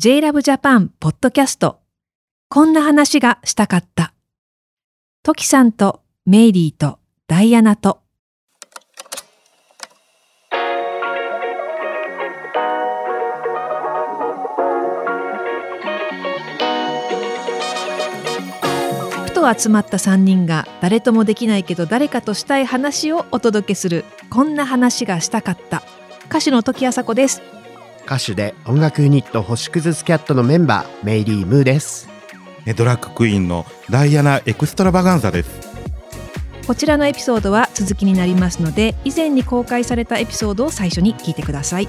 JLove Japan ポッドキャストこんな話がしたかった。トキさんとメイリーとダイアナと。ふと集まった3人が誰ともできないけど誰かとしたい話をお届けする。こんな話がしたかった。歌手の時あさこです。歌手で音楽ユニット星屑スキャットのメンバーメイリー・ムーです。えドラッグクイーンのダイアナ・エクストラバガンザです。こちらのエピソードは続きになりますので以前に公開されたエピソードを最初に聞いてください。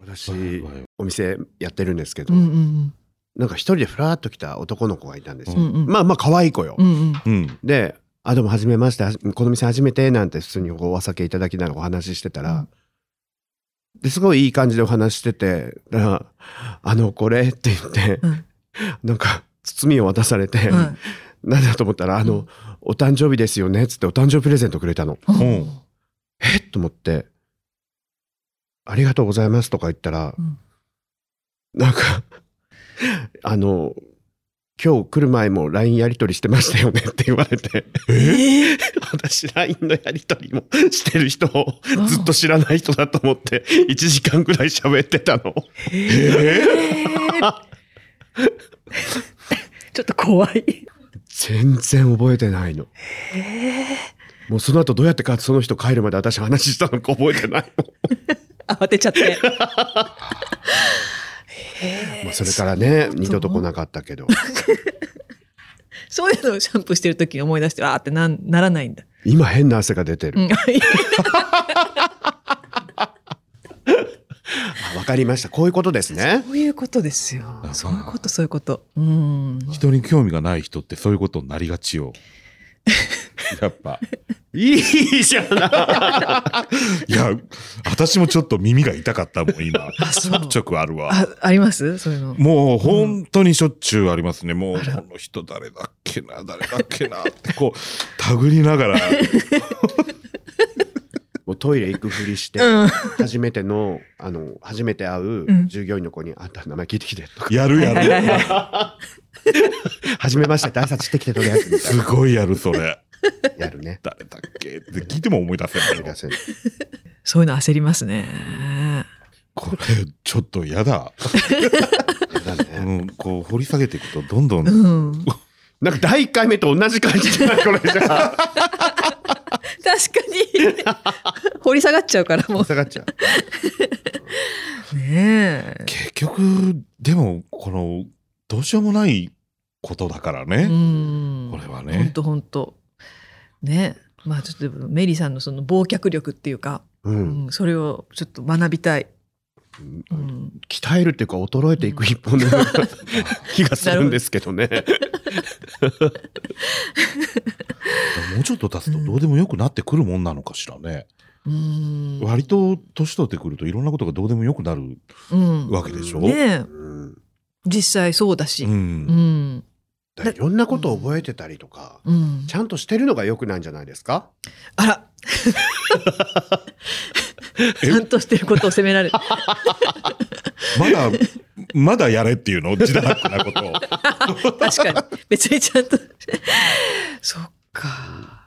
私お店やってるんですけど、うんうん。なんか一人でふらっと来た男の子がいたんですよ、うんうん。まあまあ可愛い子よ、うんうん。うん。で「あどうもはじめましてはこの店初めて」なんて普通にお酒いただきながらお話ししてたら、うん。ですごいいい感じでお話ししててだから「あのこれ」って言って、うん。なんか包みを渡されて、はなんだと思ったら「あの、お誕生日ですよね」っつってお誕生日プレゼントくれたの。いうん。え？っと思って「ありがとうございます」とか言ったら、うん。なんかあの今日来る前も LINE やり取りしてましたよねって言われてえー？私 LINE のやり取りもしてる人をずっと知らない人だと思って1時間ぐらい喋ってたの。え ちょっと怖い全然覚えてないの。もうその後どうやってかその人帰るまで私話したのか覚えてないの。慌てちゃって まあそれからね二度と来なかったけど。そういうのをシャンプーしてる時に思い出してあーってなんならないんだ、今変な汗が出てる。うん、わかりました。こういうことですね。そういうことですよ。あそういうことそういうこと。うん。人に興味がない人ってそういうことになりがちよ。やっぱいいじゃない。いや私もちょっと耳が痛かったもん今。あそう。ちょくちょくあるわ。ああります？そういうの。もう本当にしょっちゅうありますね。もうこの人誰だっけな誰だっけなってこう手繰りながら。もうトイレ行くふりして、うん。初めてのあの初めて会ううん。従業員の子に「あんた名前聞いてきて」とか。やるやる。「初めましてって挨拶してきてとりあえず」すな。ごいやるそれ。やるね。誰だっけ？って聞いても思い出せないの。そういうの焦りますねこれちょっとやだ。だねうん、こう掘り下げていくとどんどんうんなんか第1回目と同じ感じじゃないこれじゃあ。確かに掘り下がっちゃうからも下がっちゃう。うねえ結局でもこのどうしようもないことだからうね。んこれは本ね。当本当ね。まあちょっとメリーさんのその忘却力っていうか、う。うんん、それをちょっと学びたい、うん、鍛えるっていうか衰えていく一本のような 気がするんですけどね。もうちょっと経つとどうでもよくなってくるもんなのかしらね。うん。割と年取ってくるといろんなことがどうでもよくなるうんわけでしょ。うん。実際そうだし、ううんいろんなことを覚えてたりとか、うん。ちゃんとしてるのが良くないんじゃないですか？あら。ちゃんとしてることを責められる。まだ、まだやれっていうの？自堕落なことを。確かに。別にちゃんと。そっか。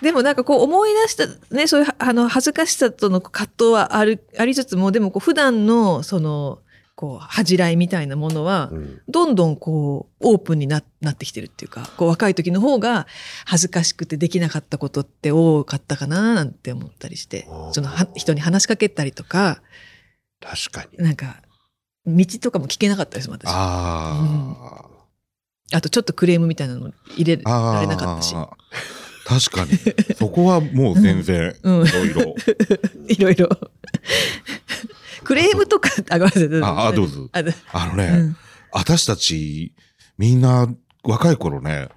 でもなんかこう思い出したねそういうあの恥ずかしさとの葛藤はあるありつつもでもこう普段のそのこう恥じらいみたいなものはうんどんどんこうオープンにななってきてるっていうかこう若い時の方が恥ずかしくてできなかったことって多かったかななんて思ったりしてそのは人に話しかけたりとか確かに。なんか道とかも聞けなかったです私あああ。とちょっとクレームみたいなの入れあられなかったしあ。確かに。そこはもう全然、うんいろいろ。いろいろクレームとかあごめんなさいああ、どうぞ。あのね、うん私たち、みんな若い頃ね、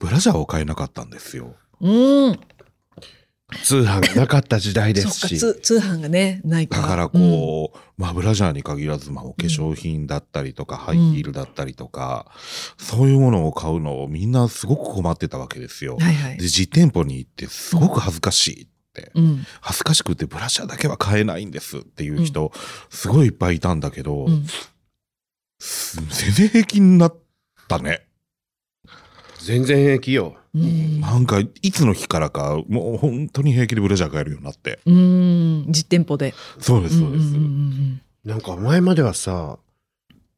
ブラジャーを買えなかったんですよ。うん通販がなかった時代ですし。通通販がねないからだからこう、まあブラジャーに限らず、まあお化粧品だったりとか、ハイヒールだったりとか、そういうものを買うのをみんなすごく困ってたわけですよ。はいはいで、実店舗に行ってすごく恥ずかしいって。うん。恥ずかしくてブラシャーだけは買えないんですっていう人、すごいいっぱいいたんだけど、うん。す全然平気になったね。全然平気よ。うん。なんか、いつの日からか、もう本当に平気でブラジャー買えるようになって。うん。実店舗で。そうです、そうです。んんんなんか前まではさ、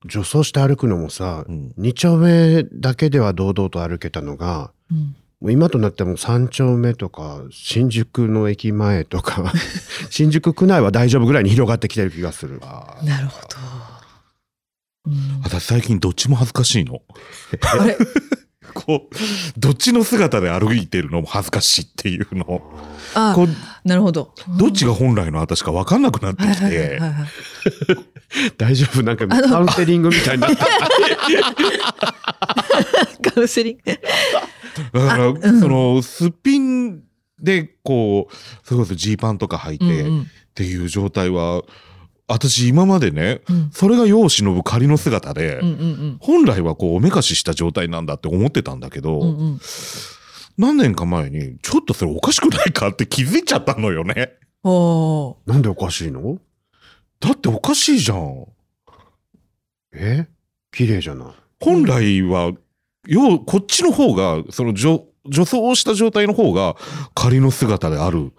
女装して歩くのもさ、うん。二丁目だけでは堂々と歩けたのが、うんうんもう今となってはもう三丁目とか、新宿の駅前とか、新宿区内は大丈夫ぐらいに広がってきてる気がする。なるほど。うん私最近どっちも恥ずかしいの。あれ？こう、どっちの姿で歩いてるの？も恥ずかしいっていうの。あこうなるほど。どっちが本来の私か分かんなくなってきはいはいはいてはい。はい大丈夫？なんかカウンセリングみたいになってる。カウンセリング。だから、あうんその、すっぴんで、こう、それこそジーパンとか履いて、うんっていう状態は、私今までね、うんそれが世を忍ぶ仮の姿で、うんうん本来はこうおめかしした状態なんだって思ってたんだけど、うんうんうん何年か前にちょっとそれおかしくないかって気づいちゃったのよね。なんでおかしいの？だっておかしいじゃん。え？綺麗じゃない。本来は、よう、こっちの方が、その女、女装をした状態の方が仮の姿である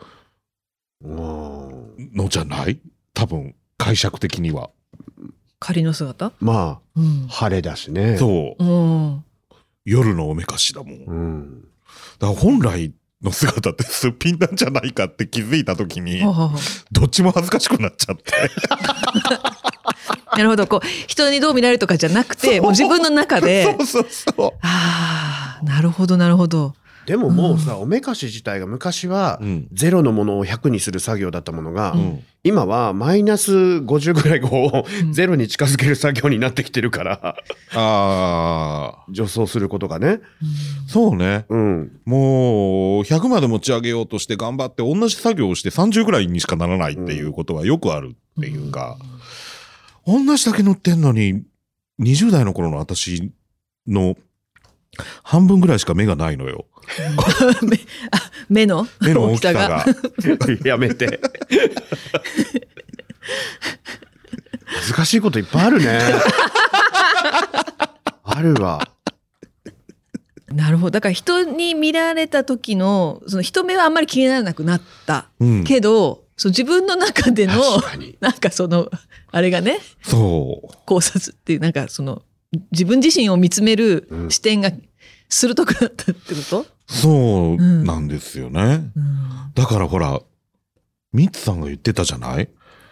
うんのじゃない？多分、解釈的には。仮の姿？まうんあ、晴れだしね。そう。うん。夜のおめかしだもん。だかうん。ら本来の姿ってすっぴんなんじゃないかって気づいた時に、どっちも恥ずかしくなっちゃって。あ なるほど。こう、人にどう見られるとかじゃなくて、もう自分の中で そ。うそうそう。ああ、なるほど、なるほど。でももうさ、おめかし自体が昔はうん。ゼロのものを100にする作業だったものが、うん。今はマイナス50ぐらいをうんゼロに近づける作業になってきてるから、ああ、女装することがね。そうね。うん。もう、100まで持ち上げようとして頑張って同じ作業をして30ぐらいにしかならないっていうことはよくあるっていうか、同じだけ乗ってんのに、20代の頃の私の半分ぐらいしか目がないのよ。目あ目の？目の大きさが。やめて。難しいこといっぱいあるね。あるわ。なるほど。だから人に見られた時の、その人目はあんまり気にならなくなった。うん。けど、その自分の中での。なんかその、あれがね、そう。考察っていう、なんかその、自分自身を見つめるうん視点が鋭くなったってこと、そうなんですよね。うんだからほら、ミッツさんが言ってたじゃない？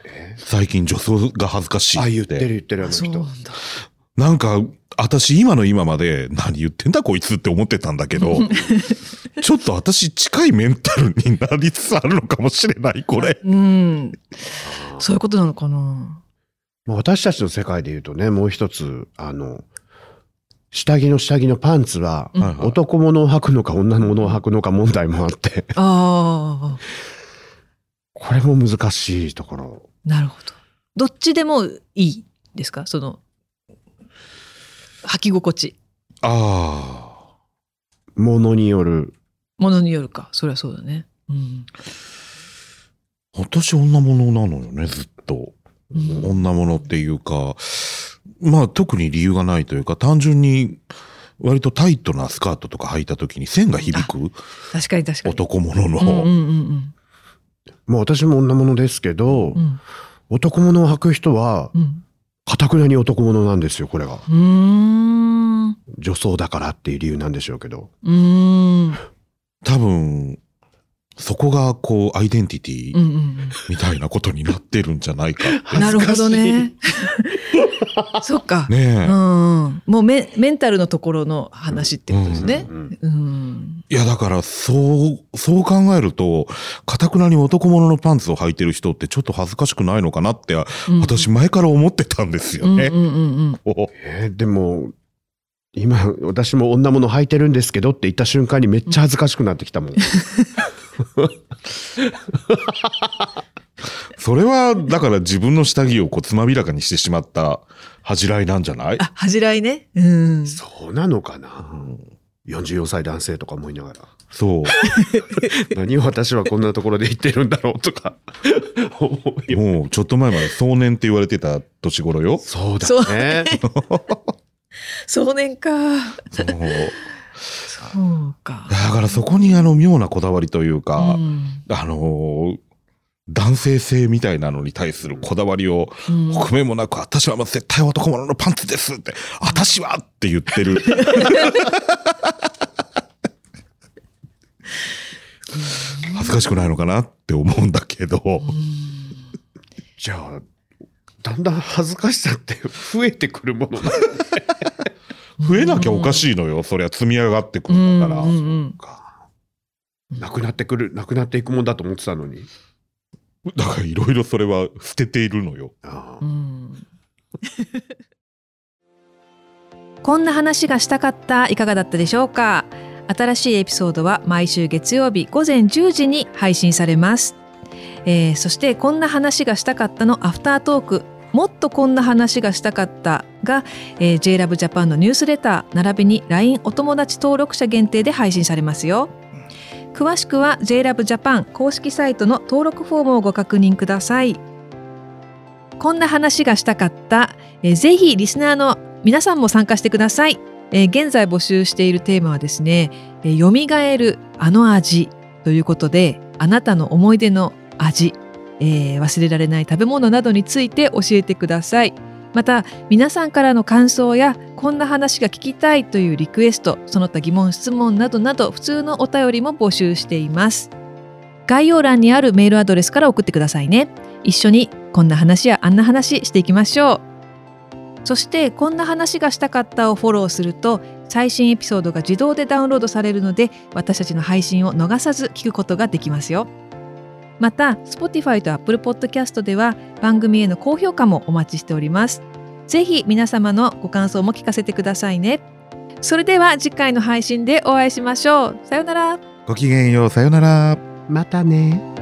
え？最近女装が恥ずかしいって。あ、言ってる言ってるあの人そうな。んだ。なんか、私今の今まで何言ってんだこいつって思ってたんだけど、ちょっと私近いメンタルになりつつあるのかもしれない、これ。うん。そういうことなのかな。まあ私たちの世界で言うとね、もう一つ、あの、下着の下着のパンツは、うん男物を履くのか女物を履くのか問題もあって、ああ、これも難しいところ。なるほど。どっちでもいいですか？その、履き心地。あものによる。ものによるか。そりゃそうだね。うん。あ。私女物なのよね、ずっと。うん女物っていうか、まあ特に理由がないというか、単純に割とタイトなスカートとか履いた時に線が響く確かに確かに。男物の。うんうんうんまあ私も女物ですけど、うん。うん男物を履く人は、うん。かたくなに男物なんですよ、これが。女装だからっていう理由なんでしょうけど。多分、そこがこうアイデンティティうんうんみたいなことになってるんじゃないかってうん。なるほどね。そっか。ねえ。うん。もうメメンタルのところの話ってことですね。うんうん。いや、だから、そう、そう考えると、かたくなに男物のパンツを履いてる人ってちょっと恥ずかしくないのかなって、うん私前から思ってたんですよね。うんうんうんうん。おえーでも、今、私も女物履いてるんですけどって言った瞬間にめっちゃ恥ずかしくなってきたもん。それは、だから自分の下着をこうつまびらかにしてしまった恥じらいなんじゃない？あ、恥じらいね。うん。そうなのかうな。ん44歳男性とか思いながら。そう。何を私はこんなところで言ってるんだろうとか思うよ。もうちょっと前まで壮年って言われてた年頃よ。そうだそうね。少年か。そうそうか。だからそこにあの妙なこだわりというか、うんあのー男性性みたいなのに対するこだわりを、うんもなく、私は絶対男物のパンツですって、私はって言ってる。恥ずかしくないのかなって思うんだけど、じゃあ、だんだん恥ずかしさって増えてくるものなの 増えなきゃおかしいのよ。そりゃ積み上がってくるんだから。うんうんうんか。なくなってくる、なくなっていくもんだと思ってたのに。だからいろいろそれは捨てているのよ。ああ。うん。こんな話がしたかったいかがだったでしょうか？新しいエピソードは毎週月曜日午前10時に配信されます、えーそしてこんな話がしたかったのアフタートークもっとこんな話がしたかったが、えー、JLove Japan のニュースレター並びに LINE お友達登録者限定で配信されますよ詳しくは JLove Japan 公式サイトの登録フォームをご確認ください。こんな話がしたかった、えーぜひリスナーの皆さんも参加してください、えー現在募集しているテーマはですね「えー蘇るあの味」ということであなたの思い出の味、えー忘れられない食べ物などについて教えてください。また皆さんからの感想やこんな話が聞きたいというリクエストその他疑問質問などなど普通のお便りも募集しています。概要欄にあるメールアドレスから送ってくださいね。一緒にこんな話やあんな話していきましょう。そしてこんな話がしたかったをフォローすると最新エピソードが自動でダウンロードされるので私たちの配信を逃さず聞くことができますよ。また Spotify と Apple Podcast では番組への高評価もお待ちしております。ぜひ皆様のご感想も聞かせてくださいね。それでは次回の配信でお会いしましょう。さようなら。ごきげんよう、さよなら。またね。